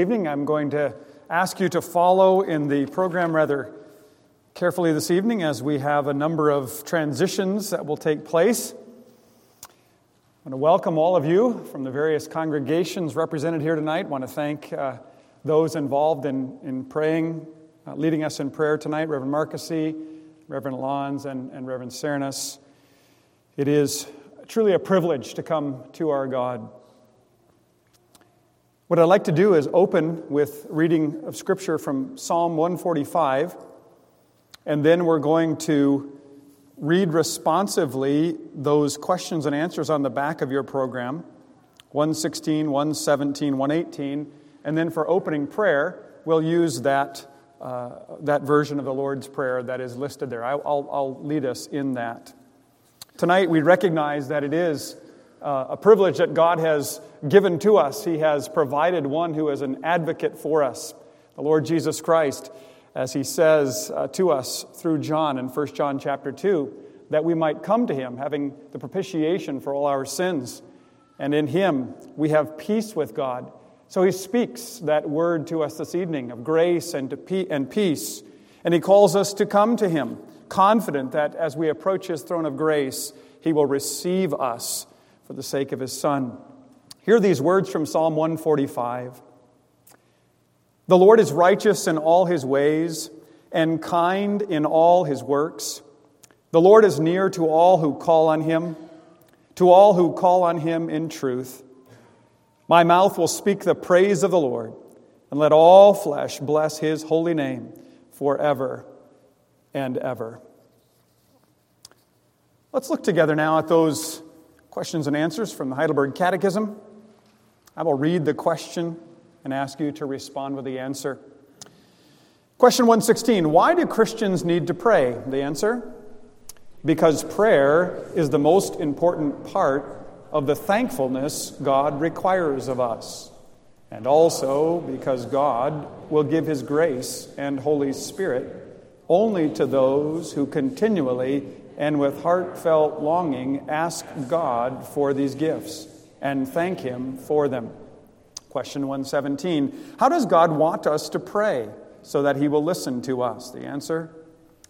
evening. I'm going to ask you to follow in the program rather carefully this evening as we have a number of transitions that will take place. I want to welcome all of you from the various congregations represented here tonight. I want to thank uh, those involved in, in praying, uh, leading us in prayer tonight Reverend Marcusy, Reverend Lons, and, and Reverend Cernus. It is truly a privilege to come to our God. What I'd like to do is open with reading of Scripture from Psalm 145, and then we're going to read responsively those questions and answers on the back of your program 116, 117, 118, and then for opening prayer, we'll use that, uh, that version of the Lord's Prayer that is listed there. I'll, I'll lead us in that. Tonight, we recognize that it is uh, a privilege that God has given to us. He has provided one who is an advocate for us, the Lord Jesus Christ, as he says uh, to us through John in 1 John chapter 2, that we might come to him, having the propitiation for all our sins. And in him we have peace with God. So he speaks that word to us this evening of grace and, pe- and peace. And he calls us to come to him, confident that as we approach his throne of grace, he will receive us for the sake of his Son. Hear these words from Psalm 145 The Lord is righteous in all his ways and kind in all his works. The Lord is near to all who call on him, to all who call on him in truth. My mouth will speak the praise of the Lord, and let all flesh bless his holy name forever and ever. Let's look together now at those questions and answers from the Heidelberg Catechism. I will read the question and ask you to respond with the answer. Question 116 Why do Christians need to pray? The answer because prayer is the most important part of the thankfulness God requires of us, and also because God will give His grace and Holy Spirit only to those who continually and with heartfelt longing ask God for these gifts and thank Him for them. Question 117 How does God want us to pray so that He will listen to us? The answer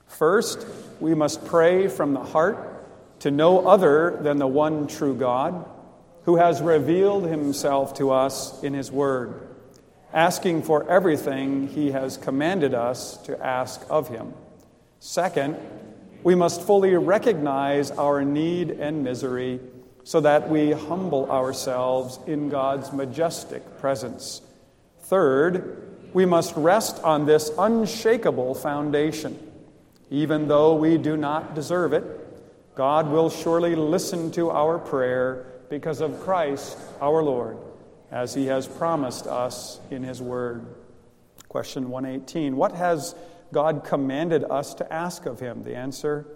First, we must pray from the heart to no other than the one true God who has revealed Himself to us in His Word, asking for everything He has commanded us to ask of Him. Second, we must fully recognize our need and misery so that we humble ourselves in God's majestic presence. Third, we must rest on this unshakable foundation. Even though we do not deserve it, God will surely listen to our prayer because of Christ our Lord, as he has promised us in his word. Question 118 What has God commanded us to ask of Him? The answer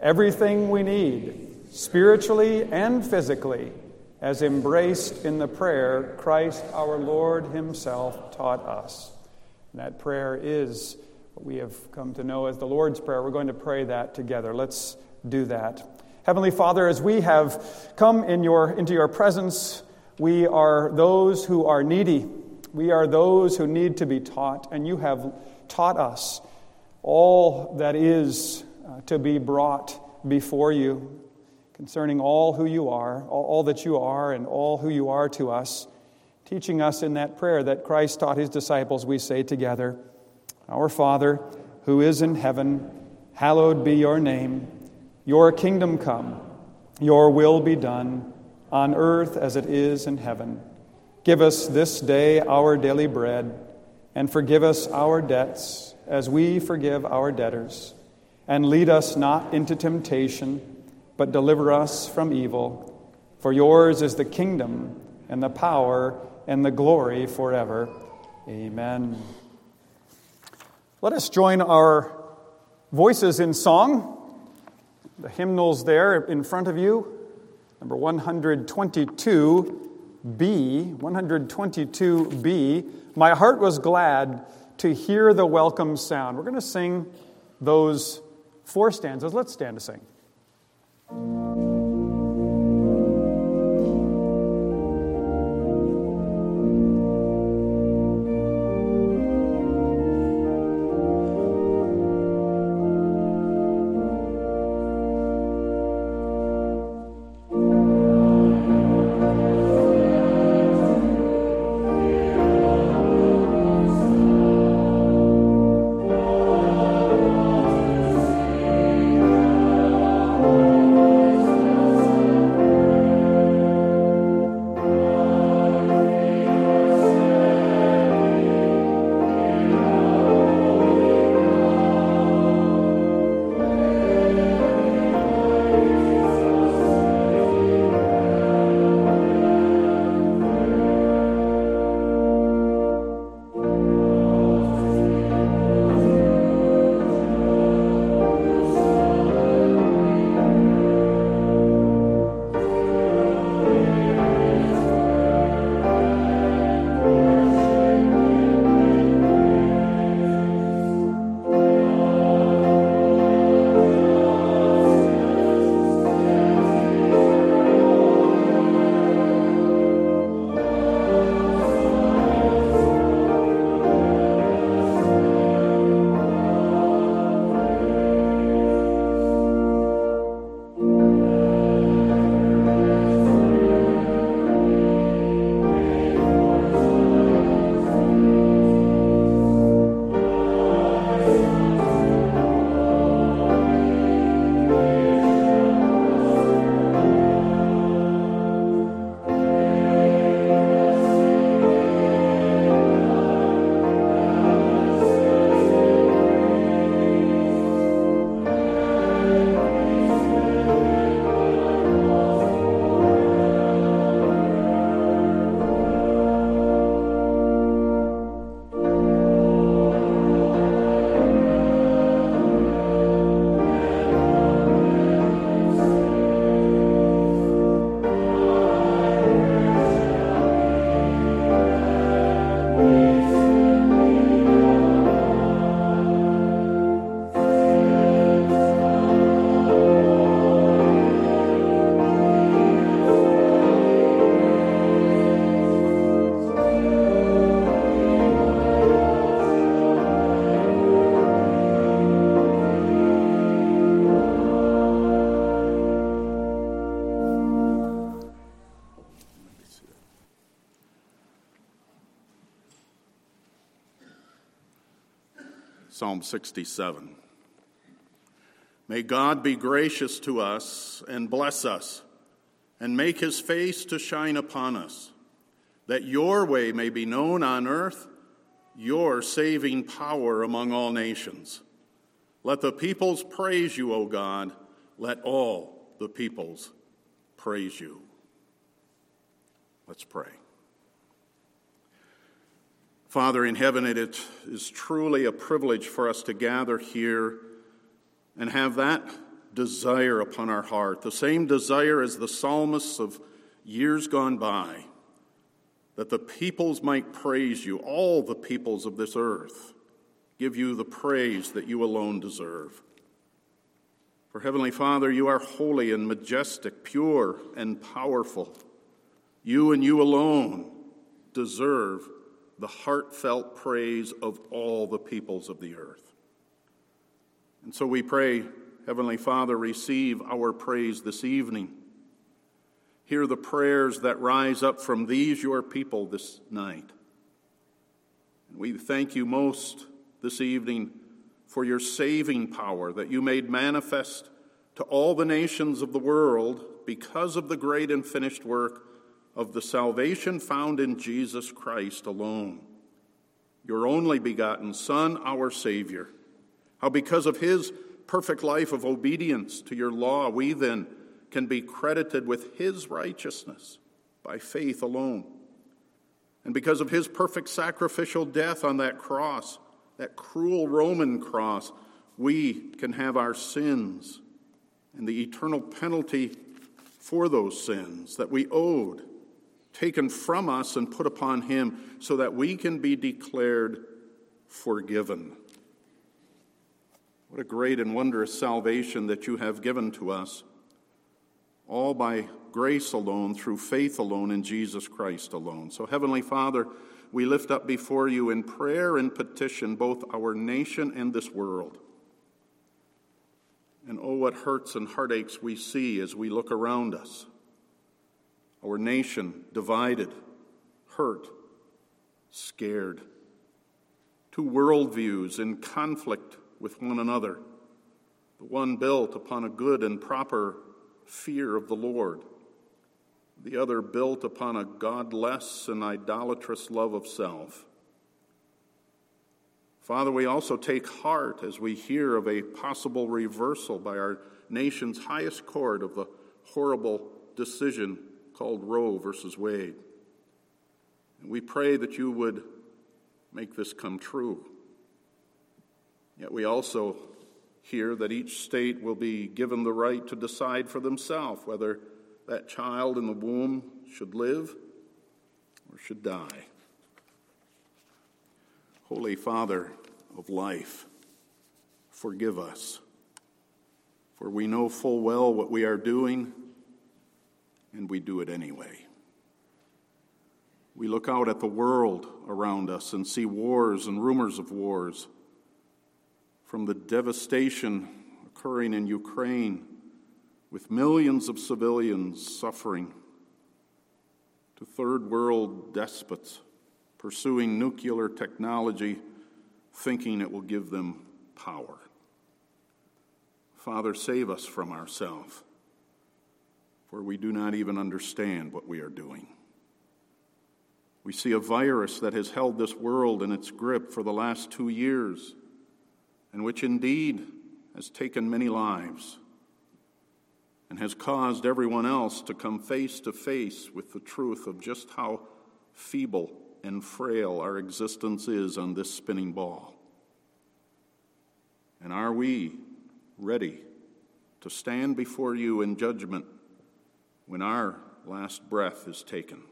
everything we need, spiritually and physically, as embraced in the prayer Christ our Lord Himself taught us. And that prayer is what we have come to know as the Lord's Prayer. We're going to pray that together. Let's do that. Heavenly Father, as we have come in your, into your presence, we are those who are needy. We are those who need to be taught, and you have taught us all that is uh, to be brought before you concerning all who you are, all, all that you are, and all who you are to us, teaching us in that prayer that Christ taught his disciples, we say together, Our Father, who is in heaven, hallowed be your name. Your kingdom come, your will be done, on earth as it is in heaven. Give us this day our daily bread, and forgive us our debts as we forgive our debtors. And lead us not into temptation, but deliver us from evil. For yours is the kingdom, and the power, and the glory forever. Amen. Let us join our voices in song. The hymnals there in front of you, number 122B, 122B. My heart was glad to hear the welcome sound. We're going to sing those four stanzas. Let's stand to sing. Psalm 67. May God be gracious to us and bless us, and make his face to shine upon us, that your way may be known on earth, your saving power among all nations. Let the peoples praise you, O God. Let all the peoples praise you. Let's pray. Father in heaven, it is truly a privilege for us to gather here and have that desire upon our heart, the same desire as the psalmists of years gone by, that the peoples might praise you, all the peoples of this earth, give you the praise that you alone deserve. For Heavenly Father, you are holy and majestic, pure and powerful. You and you alone deserve the heartfelt praise of all the peoples of the earth. And so we pray, Heavenly Father, receive our praise this evening. Hear the prayers that rise up from these, your people, this night. And we thank you most this evening for your saving power that you made manifest to all the nations of the world because of the great and finished work of the salvation found in Jesus Christ alone, your only begotten Son, our Savior. How, because of his perfect life of obedience to your law, we then can be credited with his righteousness by faith alone. And because of his perfect sacrificial death on that cross, that cruel Roman cross, we can have our sins and the eternal penalty for those sins that we owed taken from us and put upon him so that we can be declared forgiven. What a great and wondrous salvation that you have given to us, all by grace alone, through faith alone, in Jesus Christ alone. So, Heavenly Father, we lift up before you in prayer and petition both our nation and this world. And oh, what hurts and heartaches we see as we look around us our nation divided, hurt, scared. Two worldviews in conflict with one another. The one built upon a good and proper fear of the Lord, the other built upon a godless and idolatrous love of self. Father, we also take heart as we hear of a possible reversal by our nation's highest court of the horrible decision called Roe versus Wade. And we pray that you would make this come true. Yet we also hear that each state will be given the right to decide for themselves whether that child in the womb should live or should die. Holy Father of life, forgive us, for we know full well what we are doing and we do it anyway. We look out at the world around us and see wars and rumors of wars, from the devastation occurring in Ukraine with millions of civilians suffering, to third world despots pursuing nuclear technology, thinking it will give them power. Father, save us from ourselves where we do not even understand what we are doing. We see a virus that has held this world in its grip for the last two years, and which indeed has taken many lives and has caused everyone else to come face to face with the truth of just how feeble and frail our existence is on this spinning ball. And are we ready to stand before you in judgment when our last breath is taken.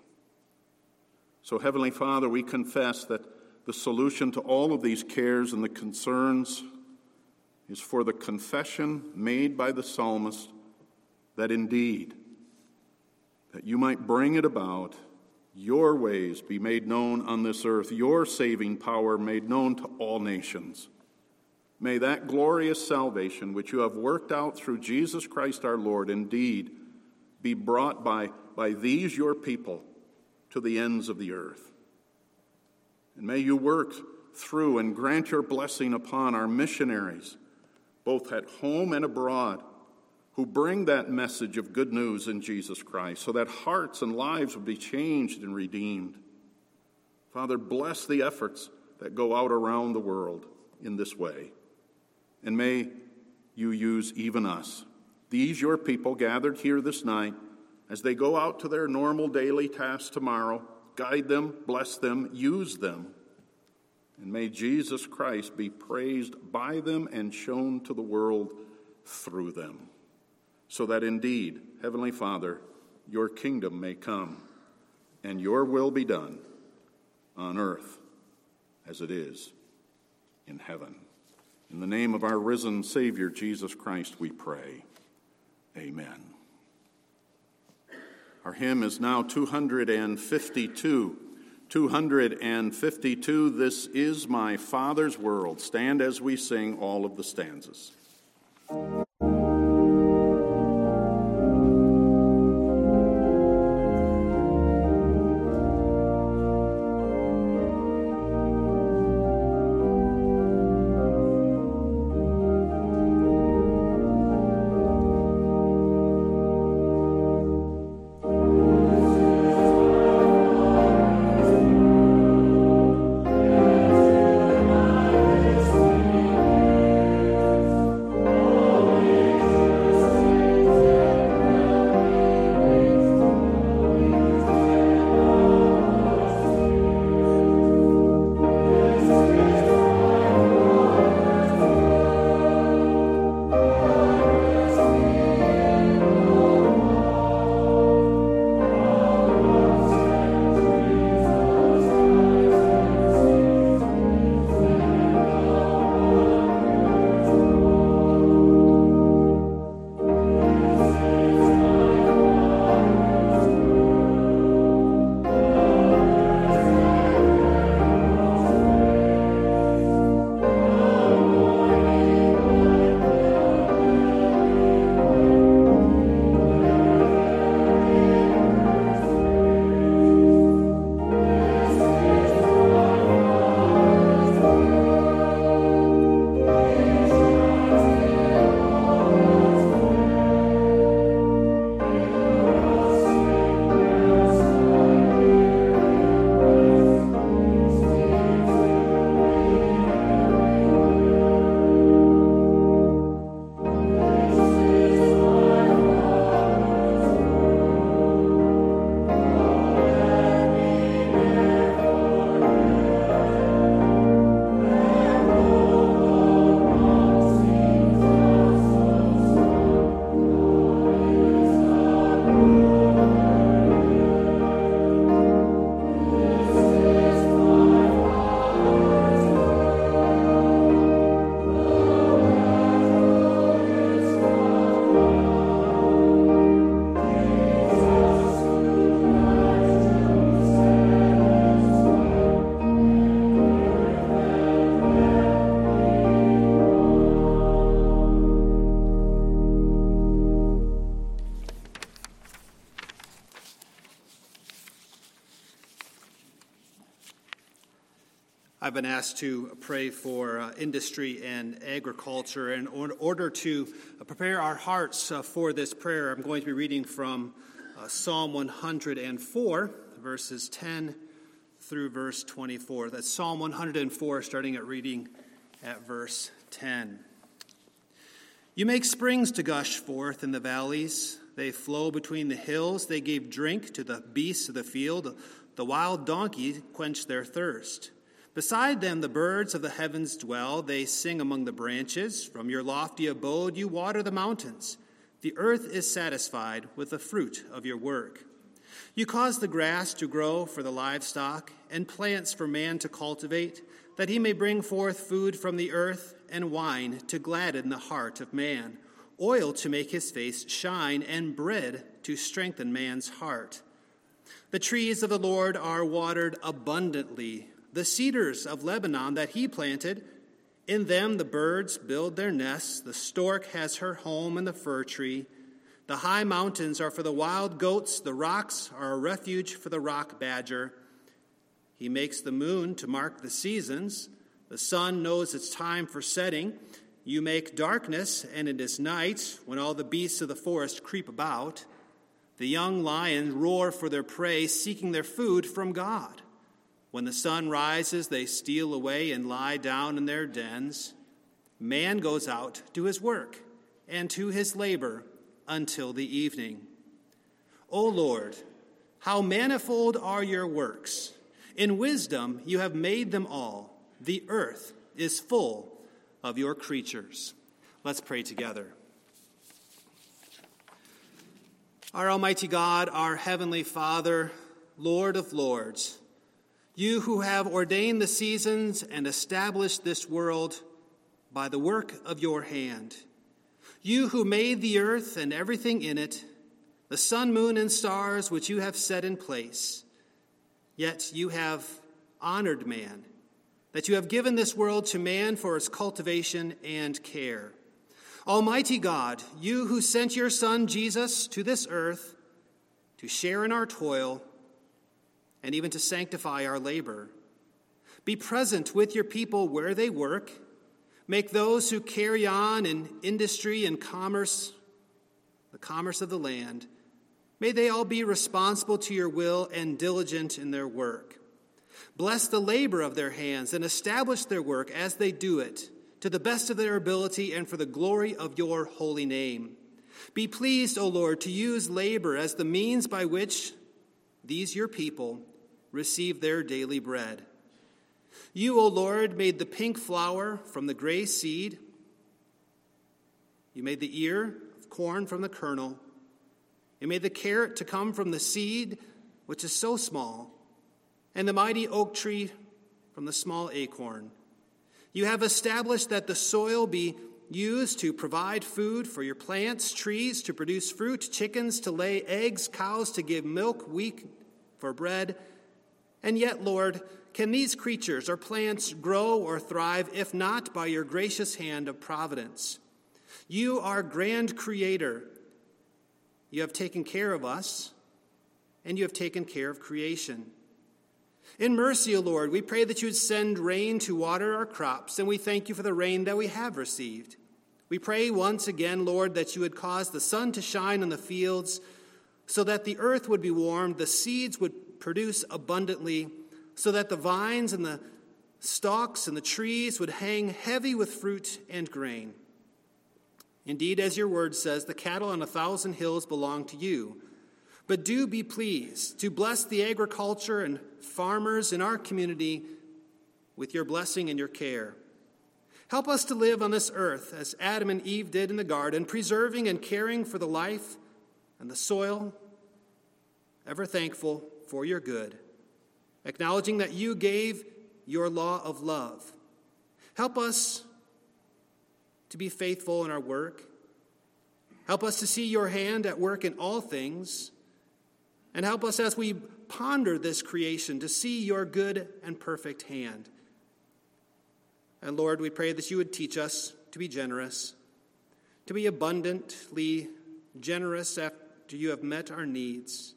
So, Heavenly Father, we confess that the solution to all of these cares and the concerns is for the confession made by the psalmist that indeed, that you might bring it about, your ways be made known on this earth, your saving power made known to all nations. May that glorious salvation which you have worked out through Jesus Christ our Lord indeed be brought by, by these your people to the ends of the earth. And may you work through and grant your blessing upon our missionaries, both at home and abroad, who bring that message of good news in Jesus Christ, so that hearts and lives would be changed and redeemed. Father, bless the efforts that go out around the world in this way. And may you use even us, these your people gathered here this night, as they go out to their normal daily tasks tomorrow. Guide them, bless them, use them and may Jesus Christ be praised by them and shown to the world through them, so that indeed, Heavenly Father, your kingdom may come and your will be done on earth as it is in heaven. In the name of our risen Savior, Jesus Christ, we pray. Amen. Our hymn is now 252. 252 This is my Father's world. Stand as we sing all of the stanzas. I've been asked to pray for uh, industry and agriculture. And in order to uh, prepare our hearts uh, for this prayer, I'm going to be reading from uh, Psalm 104, verses 10 through verse 24. That's Psalm 104, starting at reading at verse 10. You make springs to gush forth in the valleys. They flow between the hills. They gave drink to the beasts of the field. The wild donkey quenched their thirst. Beside them, the birds of the heavens dwell. They sing among the branches. From your lofty abode, you water the mountains. The earth is satisfied with the fruit of your work. You cause the grass to grow for the livestock, and plants for man to cultivate, that he may bring forth food from the earth, and wine to gladden the heart of man, oil to make his face shine, and bread to strengthen man's heart. The trees of the Lord are watered abundantly the cedars of Lebanon that he planted. In them the birds build their nests, the stork has her home in the fir tree. The high mountains are for the wild goats, the rocks are a refuge for the rock badger. He makes the moon to mark the seasons. The sun knows its time for setting. You make darkness, and it is night when all the beasts of the forest creep about. The young lions roar for their prey, seeking their food from God. When the sun rises, they steal away and lie down in their dens. Man goes out to his work and to his labor until the evening. O Lord, how manifold are your works! In wisdom you have made them all. The earth is full of your creatures. Let's pray together. Our Almighty God, our Heavenly Father, Lord of Lords, you who have ordained the seasons and established this world by the work of your hand, you who made the earth and everything in it, the sun, moon, and stars which you have set in place, yet you have honored man that you have given this world to man for its cultivation and care. Almighty God, you who sent your Son Jesus to this earth to share in our toil and even to sanctify our labor, be present with your people where they work. Make those who carry on in industry and commerce, the commerce of the land, may they all be responsible to your will and diligent in their work. Bless the labor of their hands and establish their work as they do it, to the best of their ability and for the glory of your holy name. Be pleased, O Lord, to use labor as the means by which these your people receive their daily bread. You, O Lord, made the pink flower from the gray seed. You made the ear of corn from the kernel. You made the carrot to come from the seed, which is so small and the mighty oak tree from the small acorn. You have established that the soil be used to provide food for your plants, trees to produce fruit, chickens to lay eggs, cows to give milk, wheat for bread. And yet, Lord, can these creatures or plants grow or thrive if not by your gracious hand of providence? You are grand creator. You have taken care of us, and you have taken care of creation. In mercy, O Lord, we pray that you would send rain to water our crops, and we thank you for the rain that we have received. We pray once again, Lord, that you would cause the sun to shine on the fields so that the earth would be warmed, the seeds would produce abundantly, so that the vines and the stalks and the trees would hang heavy with fruit and grain. Indeed, as your word says, the cattle on a thousand hills belong to you. But do be pleased to bless the agriculture and farmers in our community with your blessing and your care. Help us to live on this earth as Adam and Eve did in the garden, preserving and caring for the life and the soil, ever thankful for your good, acknowledging that you gave your law of love. Help us to be faithful in our work. Help us to see your hand at work in all things and help us as we ponder this creation to see your good and perfect hand. And Lord, we pray that you would teach us to be generous, to be abundantly generous after you have met our needs.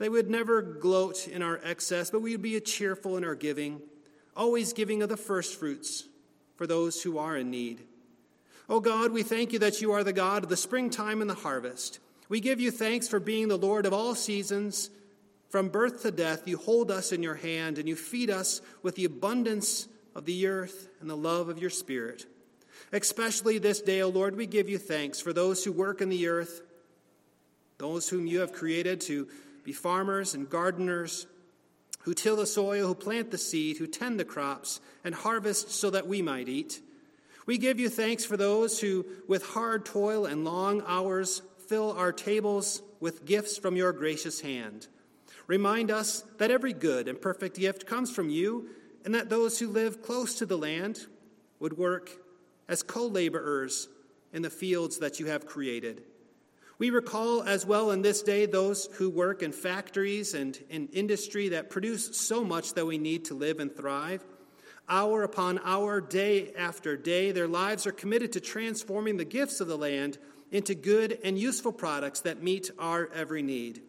They would never gloat in our excess, but we would be cheerful in our giving, always giving of the first fruits for those who are in need. Oh God, we thank you that you are the God of the springtime and the harvest. We give you thanks for being the Lord of all seasons. From birth to death, you hold us in your hand and you feed us with the abundance of the earth and the love of your Spirit. Especially this day, O Lord, we give you thanks for those who work in the earth, those whom you have created to be farmers and gardeners, who till the soil, who plant the seed, who tend the crops, and harvest so that we might eat. We give you thanks for those who, with hard toil and long hours, fill our tables with gifts from your gracious hand. Remind us that every good and perfect gift comes from you, and that those who live close to the land would work as co laborers in the fields that you have created. We recall as well in this day those who work in factories and in industry that produce so much that we need to live and thrive. Hour upon hour, day after day, their lives are committed to transforming the gifts of the land into good and useful products that meet our every need.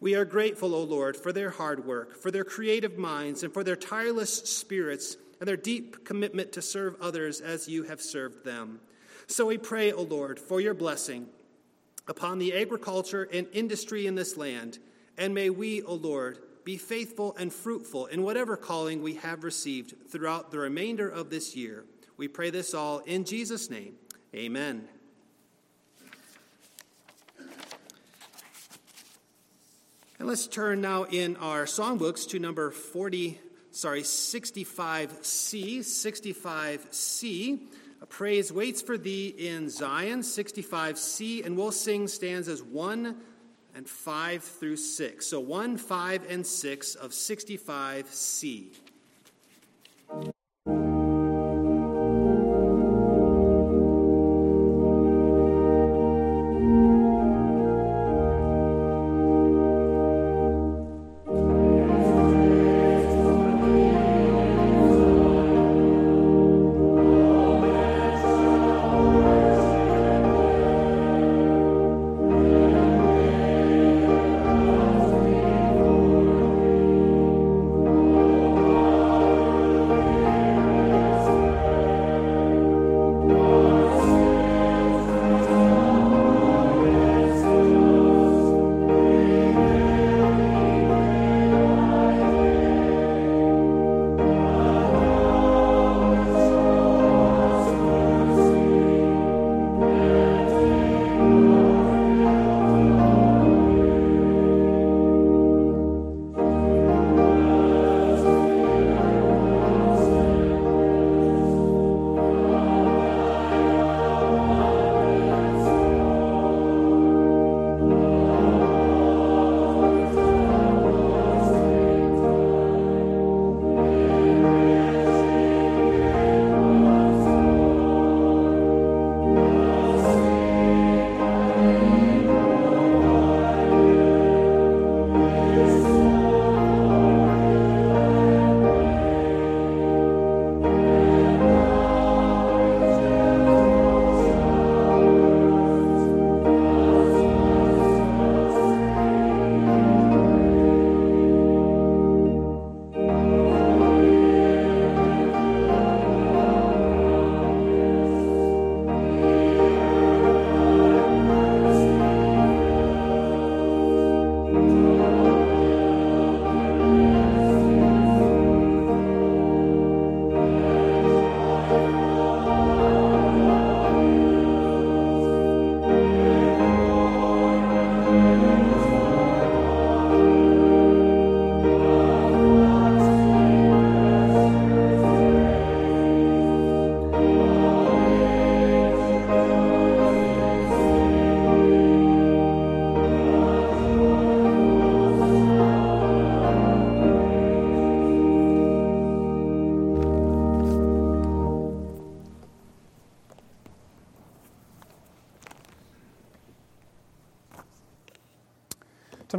We are grateful, O Lord, for their hard work, for their creative minds, and for their tireless spirits and their deep commitment to serve others as you have served them. So we pray, O Lord, for your blessing upon the agriculture and industry in this land, and may we, O Lord, be faithful and fruitful in whatever calling we have received throughout the remainder of this year. We pray this all in Jesus' name. Amen. And let's turn now in our songbooks to number 40, sorry, 65C. 65C. Praise waits for thee in Zion, 65C, and we'll sing stanzas 1 and 5 through 6. So 1, 5, and 6 of 65C.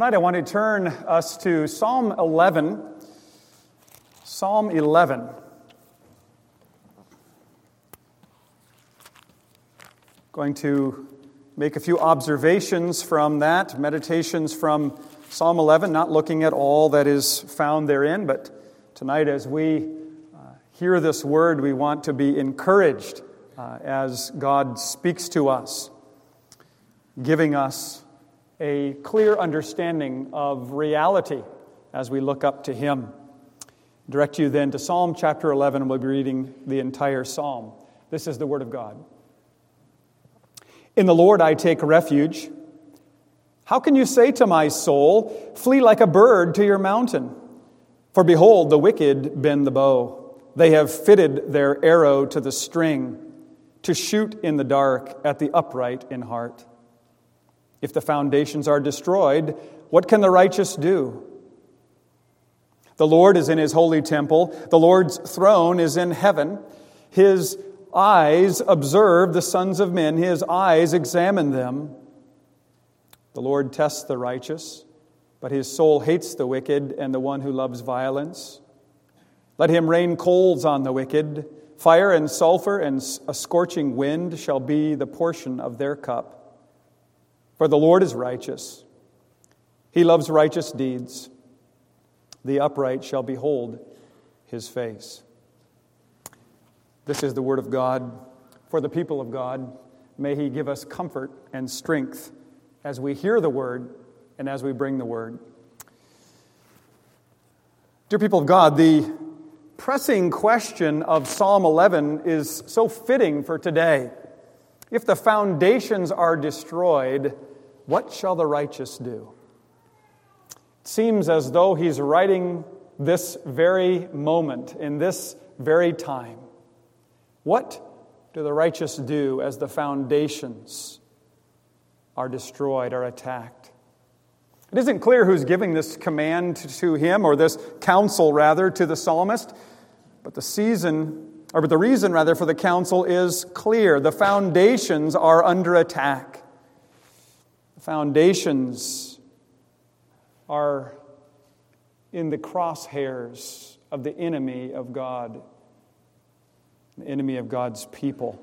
Tonight I want to turn us to Psalm 11. Psalm 11. Going to make a few observations from that, meditations from Psalm 11, not looking at all that is found therein, but tonight as we uh, hear this word, we want to be encouraged uh, as God speaks to us, giving us a clear understanding of reality as we look up to Him. Direct you then to Psalm chapter 11, and we'll be reading the entire psalm. This is the Word of God. In the Lord I take refuge. How can you say to my soul, Flee like a bird to your mountain? For behold, the wicked bend the bow. They have fitted their arrow to the string to shoot in the dark at the upright in heart. If the foundations are destroyed, what can the righteous do? The Lord is in his holy temple, the Lord's throne is in heaven. His eyes observe the sons of men, his eyes examine them. The Lord tests the righteous, but his soul hates the wicked and the one who loves violence. Let him rain coals on the wicked. Fire and sulfur and a scorching wind shall be the portion of their cup. For the Lord is righteous. He loves righteous deeds. The upright shall behold his face. This is the word of God for the people of God. May He give us comfort and strength as we hear the word and as we bring the word. Dear people of God, the pressing question of Psalm 11 is so fitting for today. If the foundations are destroyed, what shall the righteous do? It seems as though he's writing this very moment, in this very time. What do the righteous do as the foundations are destroyed, are attacked? It isn't clear who's giving this command to him, or this counsel, rather, to the psalmist, but the season, or but the reason, rather, for the counsel is clear. The foundations are under attack. Foundations are in the crosshairs of the enemy of God the enemy of God's people.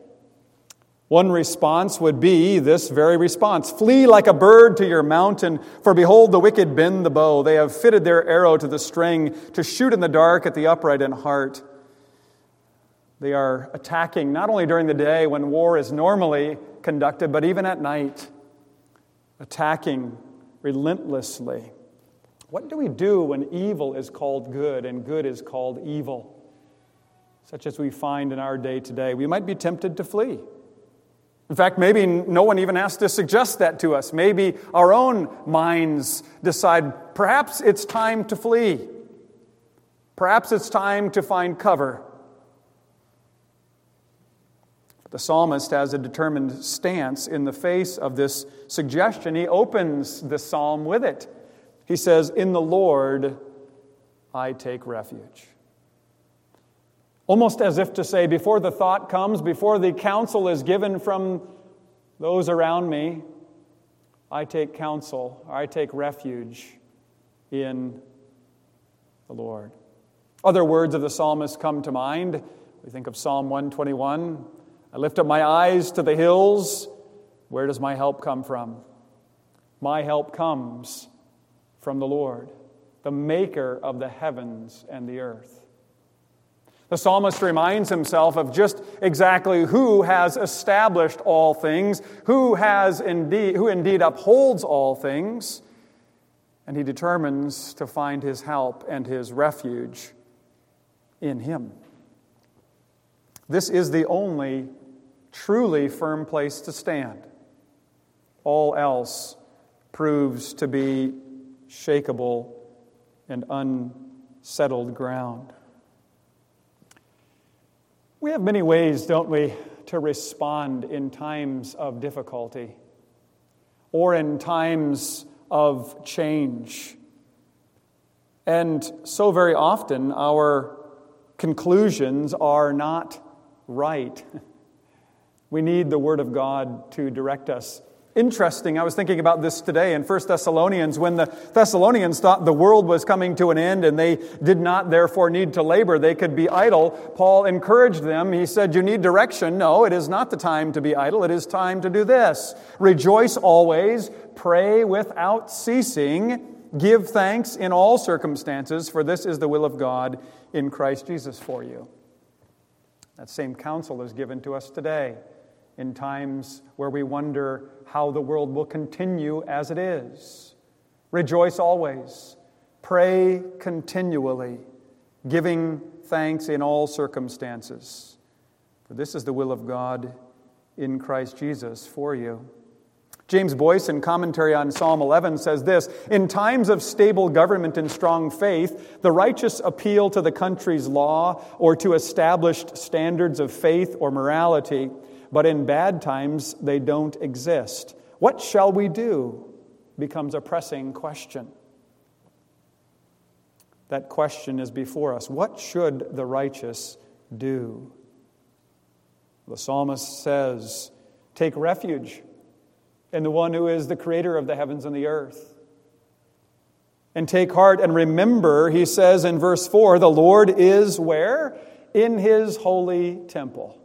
One response would be this very response Flee like a bird to your mountain, for behold, the wicked bend the bow. They have fitted their arrow to the string to shoot in the dark at the upright in heart. They are attacking not only during the day when war is normally conducted, but even at night, attacking relentlessly. What do we do when evil is called good and good is called evil? such as we find in our day today, we might be tempted to flee. In fact, maybe no one even has to suggest that to us. Maybe our own minds decide perhaps it's time to flee. Perhaps it's time to find cover. The psalmist has a determined stance in the face of this suggestion. He opens the psalm with it. He says, In the Lord I take refuge. Almost as if to say, before the thought comes, before the counsel is given from those around me, I take counsel, I take refuge in the Lord. Other words of the psalmist come to mind. We think of Psalm 121 I lift up my eyes to the hills. Where does my help come from? My help comes from the Lord, the maker of the heavens and the earth. The psalmist reminds himself of just exactly who has established all things, who has indeed who indeed upholds all things, and he determines to find his help and his refuge in him. This is the only truly firm place to stand. All else proves to be shakable and unsettled ground. We have many ways, don't we, to respond in times of difficulty or in times of change. And so very often, our conclusions are not right. We need the Word of God to direct us Interesting, I was thinking about this today in 1 Thessalonians when the Thessalonians thought the world was coming to an end and they did not therefore need to labor, they could be idle. Paul encouraged them. He said, You need direction. No, it is not the time to be idle. It is time to do this. Rejoice always, pray without ceasing, give thanks in all circumstances, for this is the will of God in Christ Jesus for you. That same counsel is given to us today in times where we wonder how the world will continue as it is. Rejoice always. Pray continually, giving thanks in all circumstances. For this is the will of God in Christ Jesus for you. James Boice, in commentary on Psalm 11, says this In times of stable government and strong faith, the righteous appeal to the country's law or to established standards of faith or morality but in bad times they don't exist. What shall we do? becomes a pressing question. That question is before us. What should the righteous do? The psalmist says, Take refuge in the one who is the creator of the heavens and the earth. And take heart and remember, he says in verse 4, the Lord is where? In his holy temple.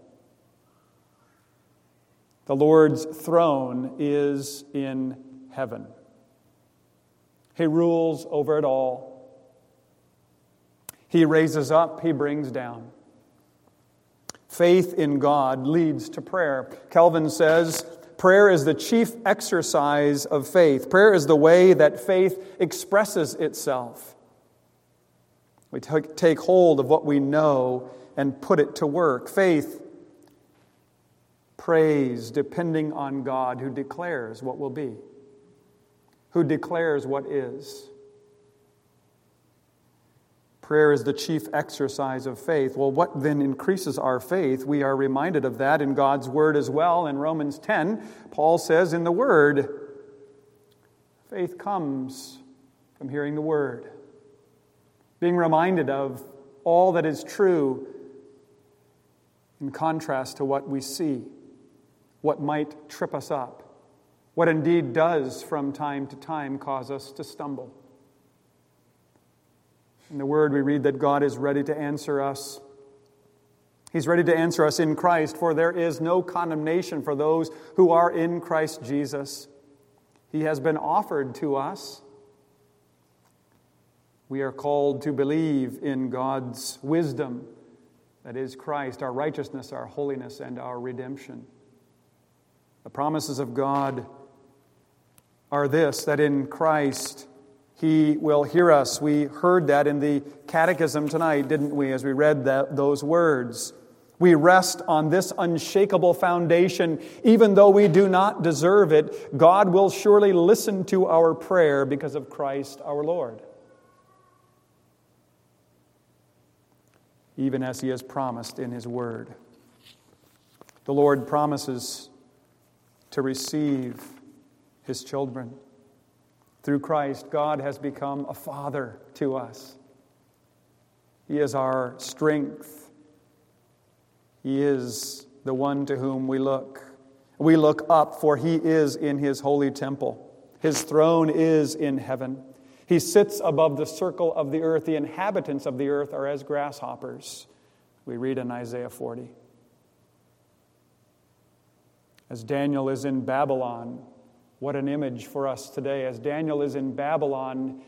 The Lord's throne is in heaven. He rules over it all. He raises up, He brings down. Faith in God leads to prayer. Calvin says, Prayer is the chief exercise of faith. Prayer is the way that faith expresses itself. We take hold of what we know and put it to work. Faith prays depending on God who declares what will be, who declares what is. Prayer is the chief exercise of faith. Well, what then increases our faith? We are reminded of that in God's Word as well. In Romans 10, Paul says in the Word, faith comes from hearing the Word, being reminded of all that is true in contrast to what we see, what might trip us up, what indeed does from time to time cause us to stumble. In the Word, we read that God is ready to answer us. He's ready to answer us in Christ, for there is no condemnation for those who are in Christ Jesus. He has been offered to us. We are called to believe in God's wisdom, that is Christ, our righteousness, our holiness, and our redemption. The promises of God are this that in Christ, he will hear us. We heard that in the catechism tonight, didn't we, as we read that, those words? We rest on this unshakable foundation. Even though we do not deserve it, God will surely listen to our prayer because of Christ our Lord. Even as He has promised in His Word. The Lord promises to receive His children. Through Christ, God has become a father to us. He is our strength. He is the one to whom we look. We look up, for He is in His holy temple. His throne is in heaven. He sits above the circle of the earth. The inhabitants of the earth are as grasshoppers. We read in Isaiah 40. As Daniel is in Babylon, what an image for us today. As Daniel is in Babylon,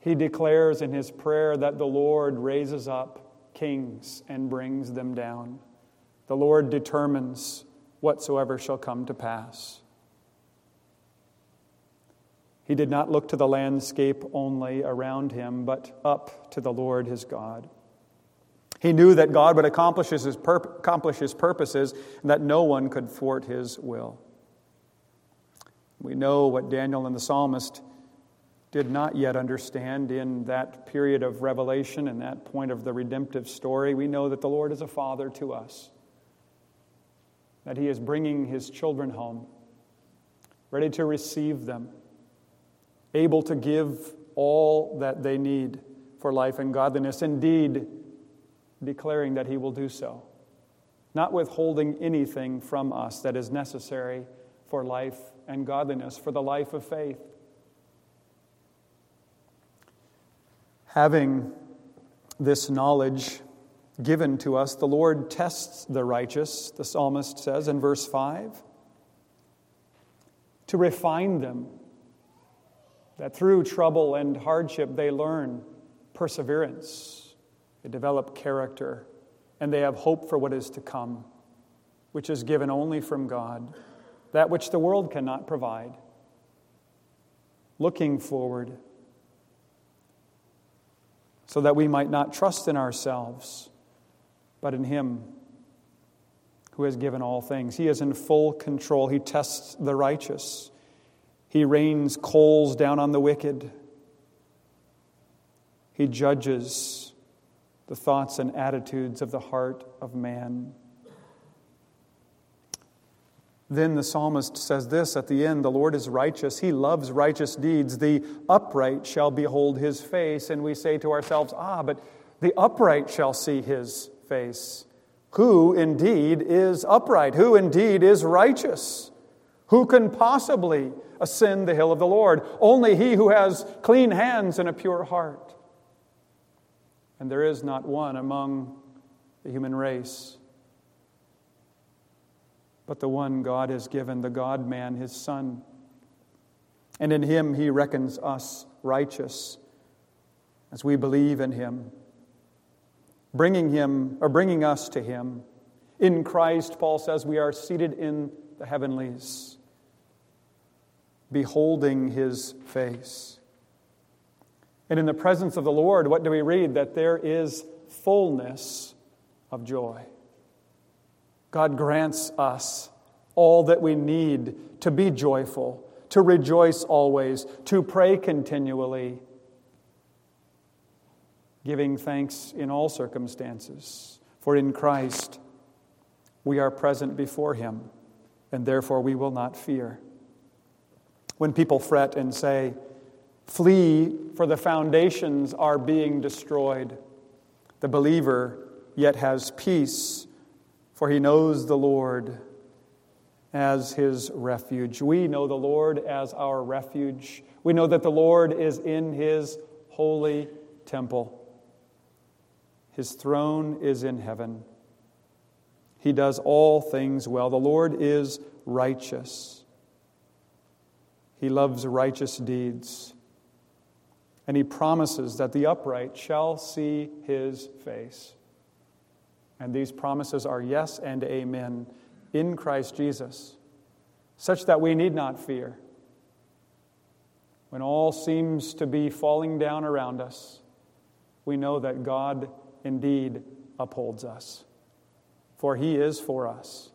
he declares in his prayer that the Lord raises up kings and brings them down. The Lord determines whatsoever shall come to pass. He did not look to the landscape only around him, but up to the Lord his God. He knew that God would accomplish his, accomplish his purposes and that no one could thwart his will. We know what Daniel and the psalmist did not yet understand in that period of revelation and that point of the redemptive story. We know that the Lord is a father to us, that he is bringing his children home, ready to receive them, able to give all that they need for life and godliness, indeed, declaring that he will do so, not withholding anything from us that is necessary for life and godliness, for the life of faith. Having this knowledge given to us, the Lord tests the righteous, the psalmist says in verse 5, to refine them, that through trouble and hardship they learn perseverance, they develop character, and they have hope for what is to come, which is given only from God that which the world cannot provide. Looking forward, so that we might not trust in ourselves, but in Him who has given all things. He is in full control. He tests the righteous, He rains coals down on the wicked. He judges the thoughts and attitudes of the heart of man. Then the psalmist says this at the end The Lord is righteous. He loves righteous deeds. The upright shall behold his face. And we say to ourselves, Ah, but the upright shall see his face. Who indeed is upright? Who indeed is righteous? Who can possibly ascend the hill of the Lord? Only he who has clean hands and a pure heart. And there is not one among the human race but the one God has given, the God man, his Son. And in him he reckons us righteous as we believe in him, bringing him or bringing us to him. In Christ, Paul says, we are seated in the heavenlies, beholding his face. And in the presence of the Lord, what do we read? That there is fullness of joy. God grants us all that we need to be joyful, to rejoice always, to pray continually, giving thanks in all circumstances. For in Christ we are present before Him, and therefore we will not fear. When people fret and say, Flee, for the foundations are being destroyed, the believer yet has peace, for he knows the Lord as his refuge. We know the Lord as our refuge. We know that the Lord is in his holy temple. His throne is in heaven. He does all things well. The Lord is righteous. He loves righteous deeds. And he promises that the upright shall see his face. And these promises are yes and amen in Christ Jesus, such that we need not fear. When all seems to be falling down around us, we know that God indeed upholds us, for he is for us.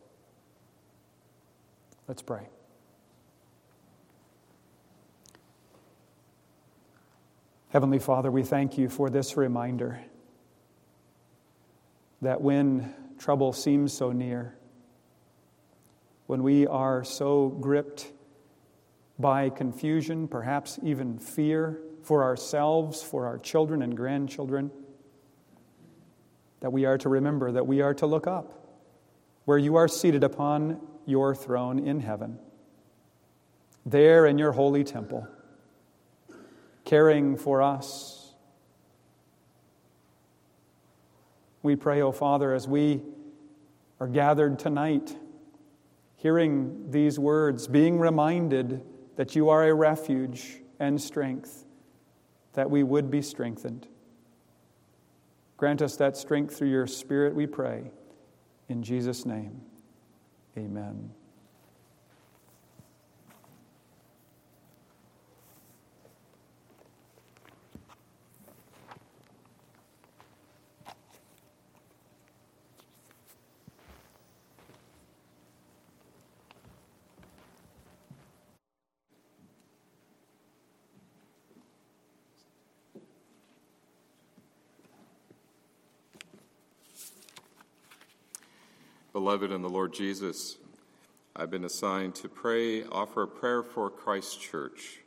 Let's pray. Heavenly Father, we thank you for this reminder that when trouble seems so near, when we are so gripped by confusion, perhaps even fear for ourselves, for our children and grandchildren, that we are to remember that we are to look up where you are seated upon your throne in heaven, there in your holy temple, caring for us. We pray, O oh Father, as we are gathered tonight hearing these words, being reminded that you are a refuge and strength, that we would be strengthened. Grant us that strength through your Spirit, we pray. In Jesus' name, amen. Beloved in the Lord Jesus, I've been assigned to pray, offer a prayer for Christ Church,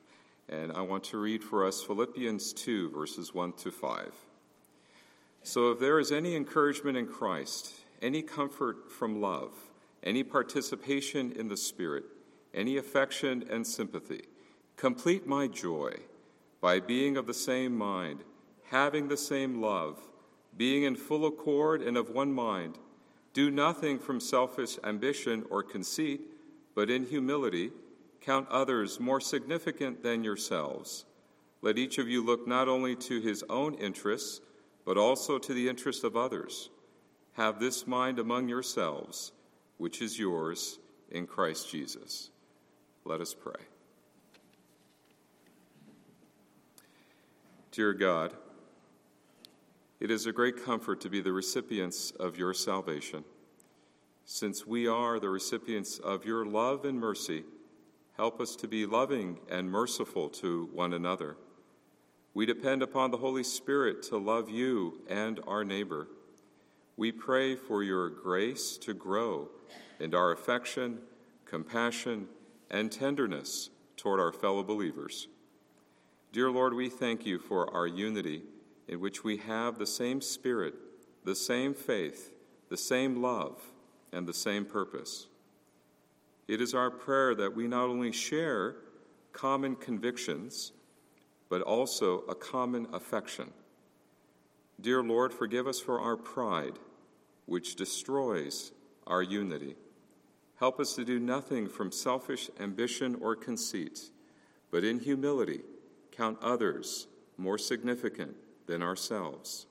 and I want to read for us Philippians 2, verses 1 to 5. So if there is any encouragement in Christ, any comfort from love, any participation in the Spirit, any affection and sympathy, complete my joy by being of the same mind, having the same love, being in full accord and of one mind. Do nothing from selfish ambition or conceit, but in humility count others more significant than yourselves. Let each of you look not only to his own interests, but also to the interest of others. Have this mind among yourselves, which is yours in Christ Jesus. Let us pray. Dear God, it is a great comfort to be the recipients of your salvation. Since we are the recipients of your love and mercy, help us to be loving and merciful to one another. We depend upon the Holy Spirit to love you and our neighbor. We pray for your grace to grow and our affection, compassion, and tenderness toward our fellow believers. Dear Lord, we thank you for our unity in which we have the same Spirit, the same faith, the same love, and the same purpose. It is our prayer that we not only share common convictions, but also a common affection. Dear Lord, forgive us for our pride, which destroys our unity. Help us to do nothing from selfish ambition or conceit, but in humility count others more significant than ourselves.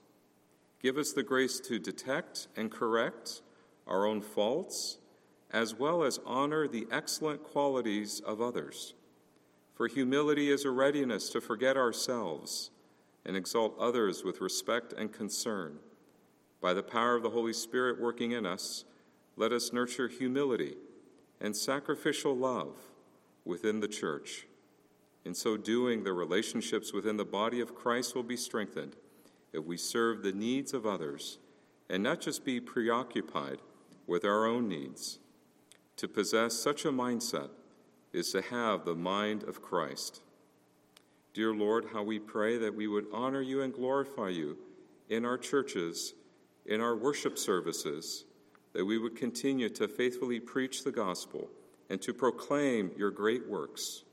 Give us the grace to detect and correct our own faults, as well as honor the excellent qualities of others. For humility is a readiness to forget ourselves and exalt others with respect and concern. By the power of the Holy Spirit working in us, let us nurture humility and sacrificial love within the church. In so doing, the relationships within the body of Christ will be strengthened if we serve the needs of others and not just be preoccupied with our own needs. To possess such a mindset is to have the mind of Christ. Dear Lord, how we pray that we would honor you and glorify you in our churches, in our worship services, that we would continue to faithfully preach the gospel and to proclaim your great works.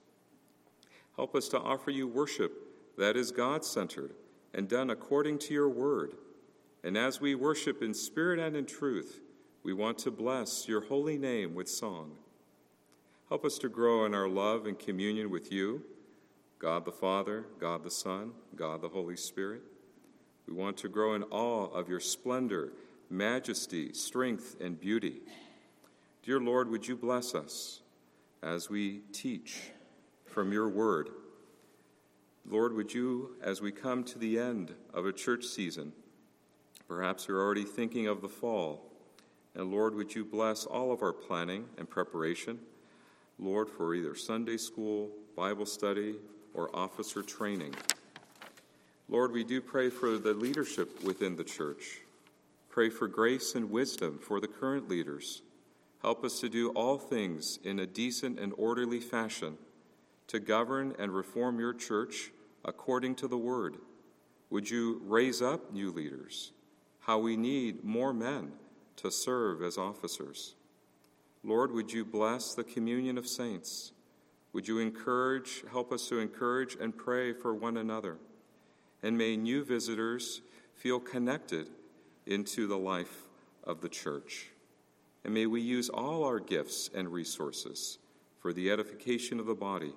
Help us to offer you worship that is God centered and done according to your word. And as we worship in spirit and in truth, we want to bless your holy name with song. Help us to grow in our love and communion with you, God the Father, God the Son, God the Holy Spirit. We want to grow in awe of your splendor, majesty, strength, and beauty. Dear Lord, would you bless us as we teach from your word? Lord, would you, as we come to the end of a church season, perhaps you're already thinking of the fall, and Lord, would you bless all of our planning and preparation, Lord, for either Sunday school, Bible study, or officer training. Lord, we do pray for the leadership within the church. Pray for grace and wisdom for the current leaders. Help us to do all things in a decent and orderly fashion to govern and reform your church according to the word. Would you raise up new leaders? How we need more men to serve as officers. Lord, would you bless the communion of saints? Would you encourage, help us to encourage and pray for one another? And may new visitors feel connected into the life of the church. And may we use all our gifts and resources for the edification of the body.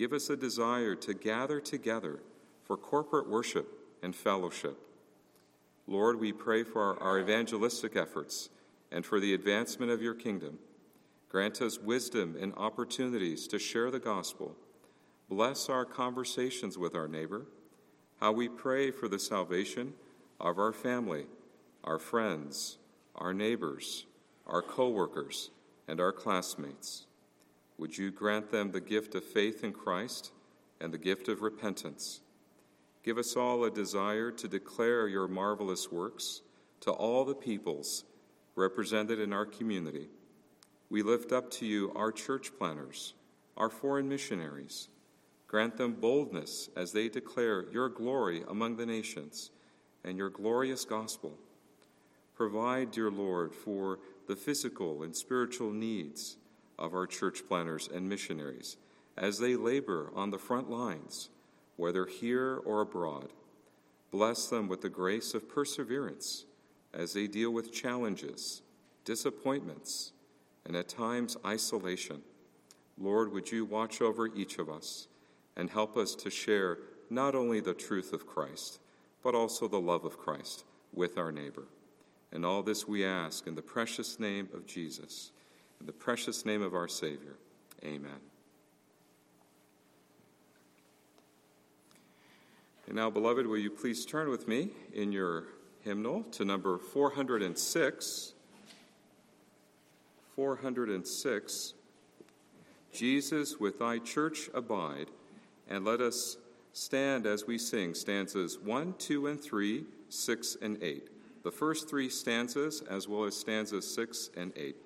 Give us a desire to gather together for corporate worship and fellowship Lord, we pray for our evangelistic efforts and for the advancement of your kingdom. Grant us wisdom and opportunities to share the gospel. Bless our conversations with our neighbor. How we pray for the salvation of our family, our friends, our neighbors, our co-workers, and our classmates. Would you grant them the gift of faith in Christ and the gift of repentance? Give us all a desire to declare your marvelous works to all the peoples represented in our community. We lift up to you our church planners, our foreign missionaries. Grant them boldness as they declare your glory among the nations and your glorious gospel. Provide, dear Lord, for the physical and spiritual needs of our church planners and missionaries as they labor on the front lines whether here or abroad. Bless them with the grace of perseverance as they deal with challenges, disappointments, and at times isolation. Lord, would you watch over each of us and help us to share not only the truth of Christ, but also the love of Christ with our neighbor. And all this we ask in the precious name of Jesus, in the precious name of our Savior. Amen. And now, beloved, will you please turn with me in your hymnal to number 406? 406. Jesus, with thy church abide, and let us stand as we sing stanzas 1, 2, and 3, 6, and 8. The first three stanzas, as well as stanzas 6 and 8.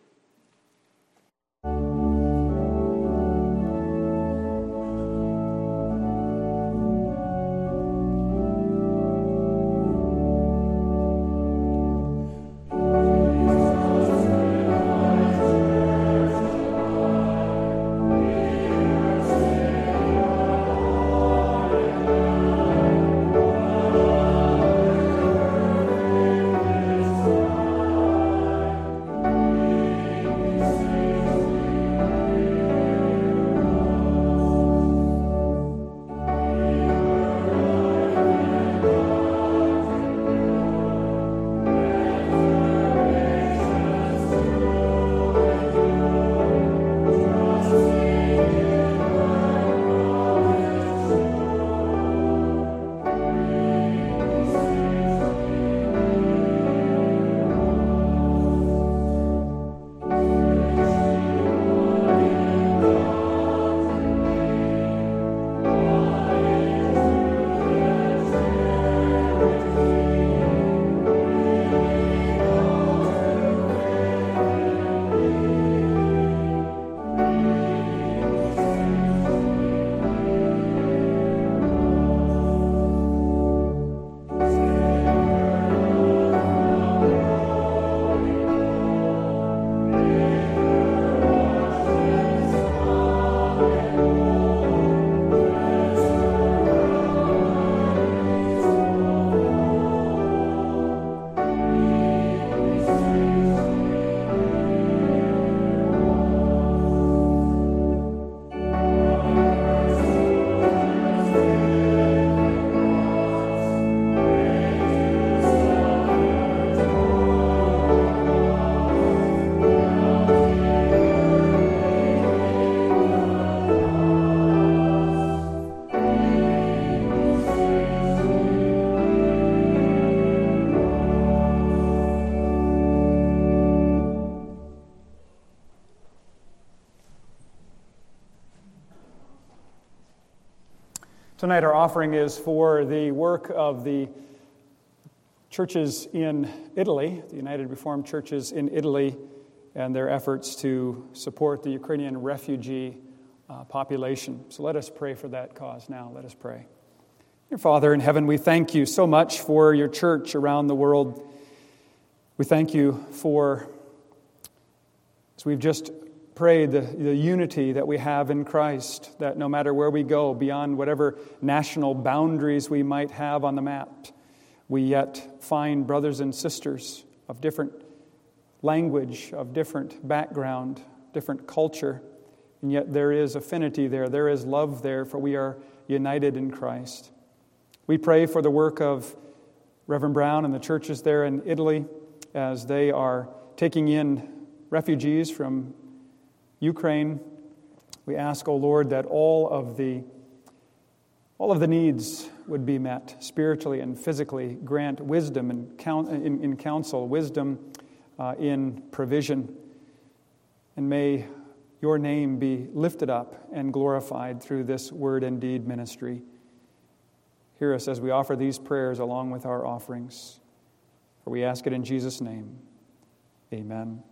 Tonight, our offering is for the work of the churches in Italy, the United Reformed Churches in Italy, and their efforts to support the Ukrainian refugee uh, population. So let us pray for that cause now. Let us pray. Dear Father in heaven, we thank you so much for your church around the world. We thank you for, as we've just pray the, the unity that we have in Christ, that no matter where we go, beyond whatever national boundaries we might have on the map, we yet find brothers and sisters of different language, of different background, different culture, and yet there is affinity there, there is love there, for we are united in Christ. We pray for the work of Reverend Brown and the churches there in Italy as they are taking in refugees from Ukraine. We ask, O oh Lord, that all of the all of the needs would be met spiritually and physically. Grant wisdom in, in, in counsel, wisdom uh, in provision. And may your name be lifted up and glorified through this word and deed ministry. Hear us as we offer these prayers along with our offerings. For we ask it in Jesus' name. Amen.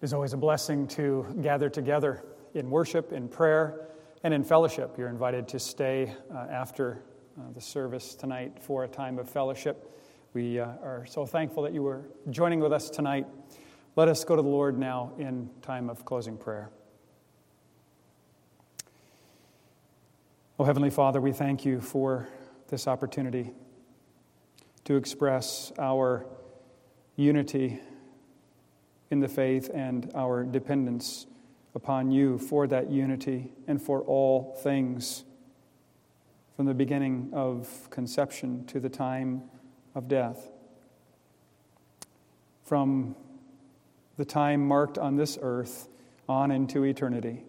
It is always a blessing to gather together in worship, in prayer, and in fellowship. You're invited to stay uh, after uh, the service tonight for a time of fellowship. We uh, are so thankful that you were joining with us tonight. Let us go to the Lord now in time of closing prayer. Oh, Heavenly Father, we thank you for this opportunity to express our unity in the faith and our dependence upon you for that unity and for all things from the beginning of conception to the time of death. From the time marked on this earth on into eternity.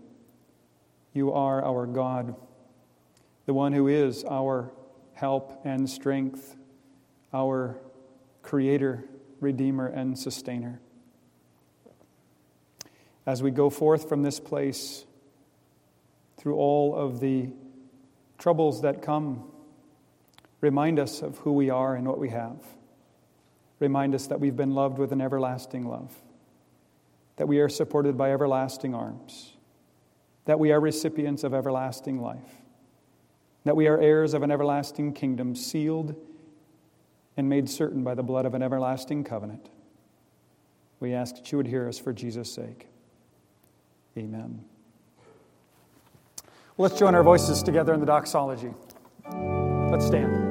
You are our God, the one who is our help and strength, our creator, redeemer, and sustainer. As we go forth from this place through all of the troubles that come, remind us of who we are and what we have. Remind us that we've been loved with an everlasting love, that we are supported by everlasting arms, that we are recipients of everlasting life, that we are heirs of an everlasting kingdom, sealed and made certain by the blood of an everlasting covenant. We ask that you would hear us for Jesus' sake. Amen. Let's join our voices together in the doxology. Let's stand.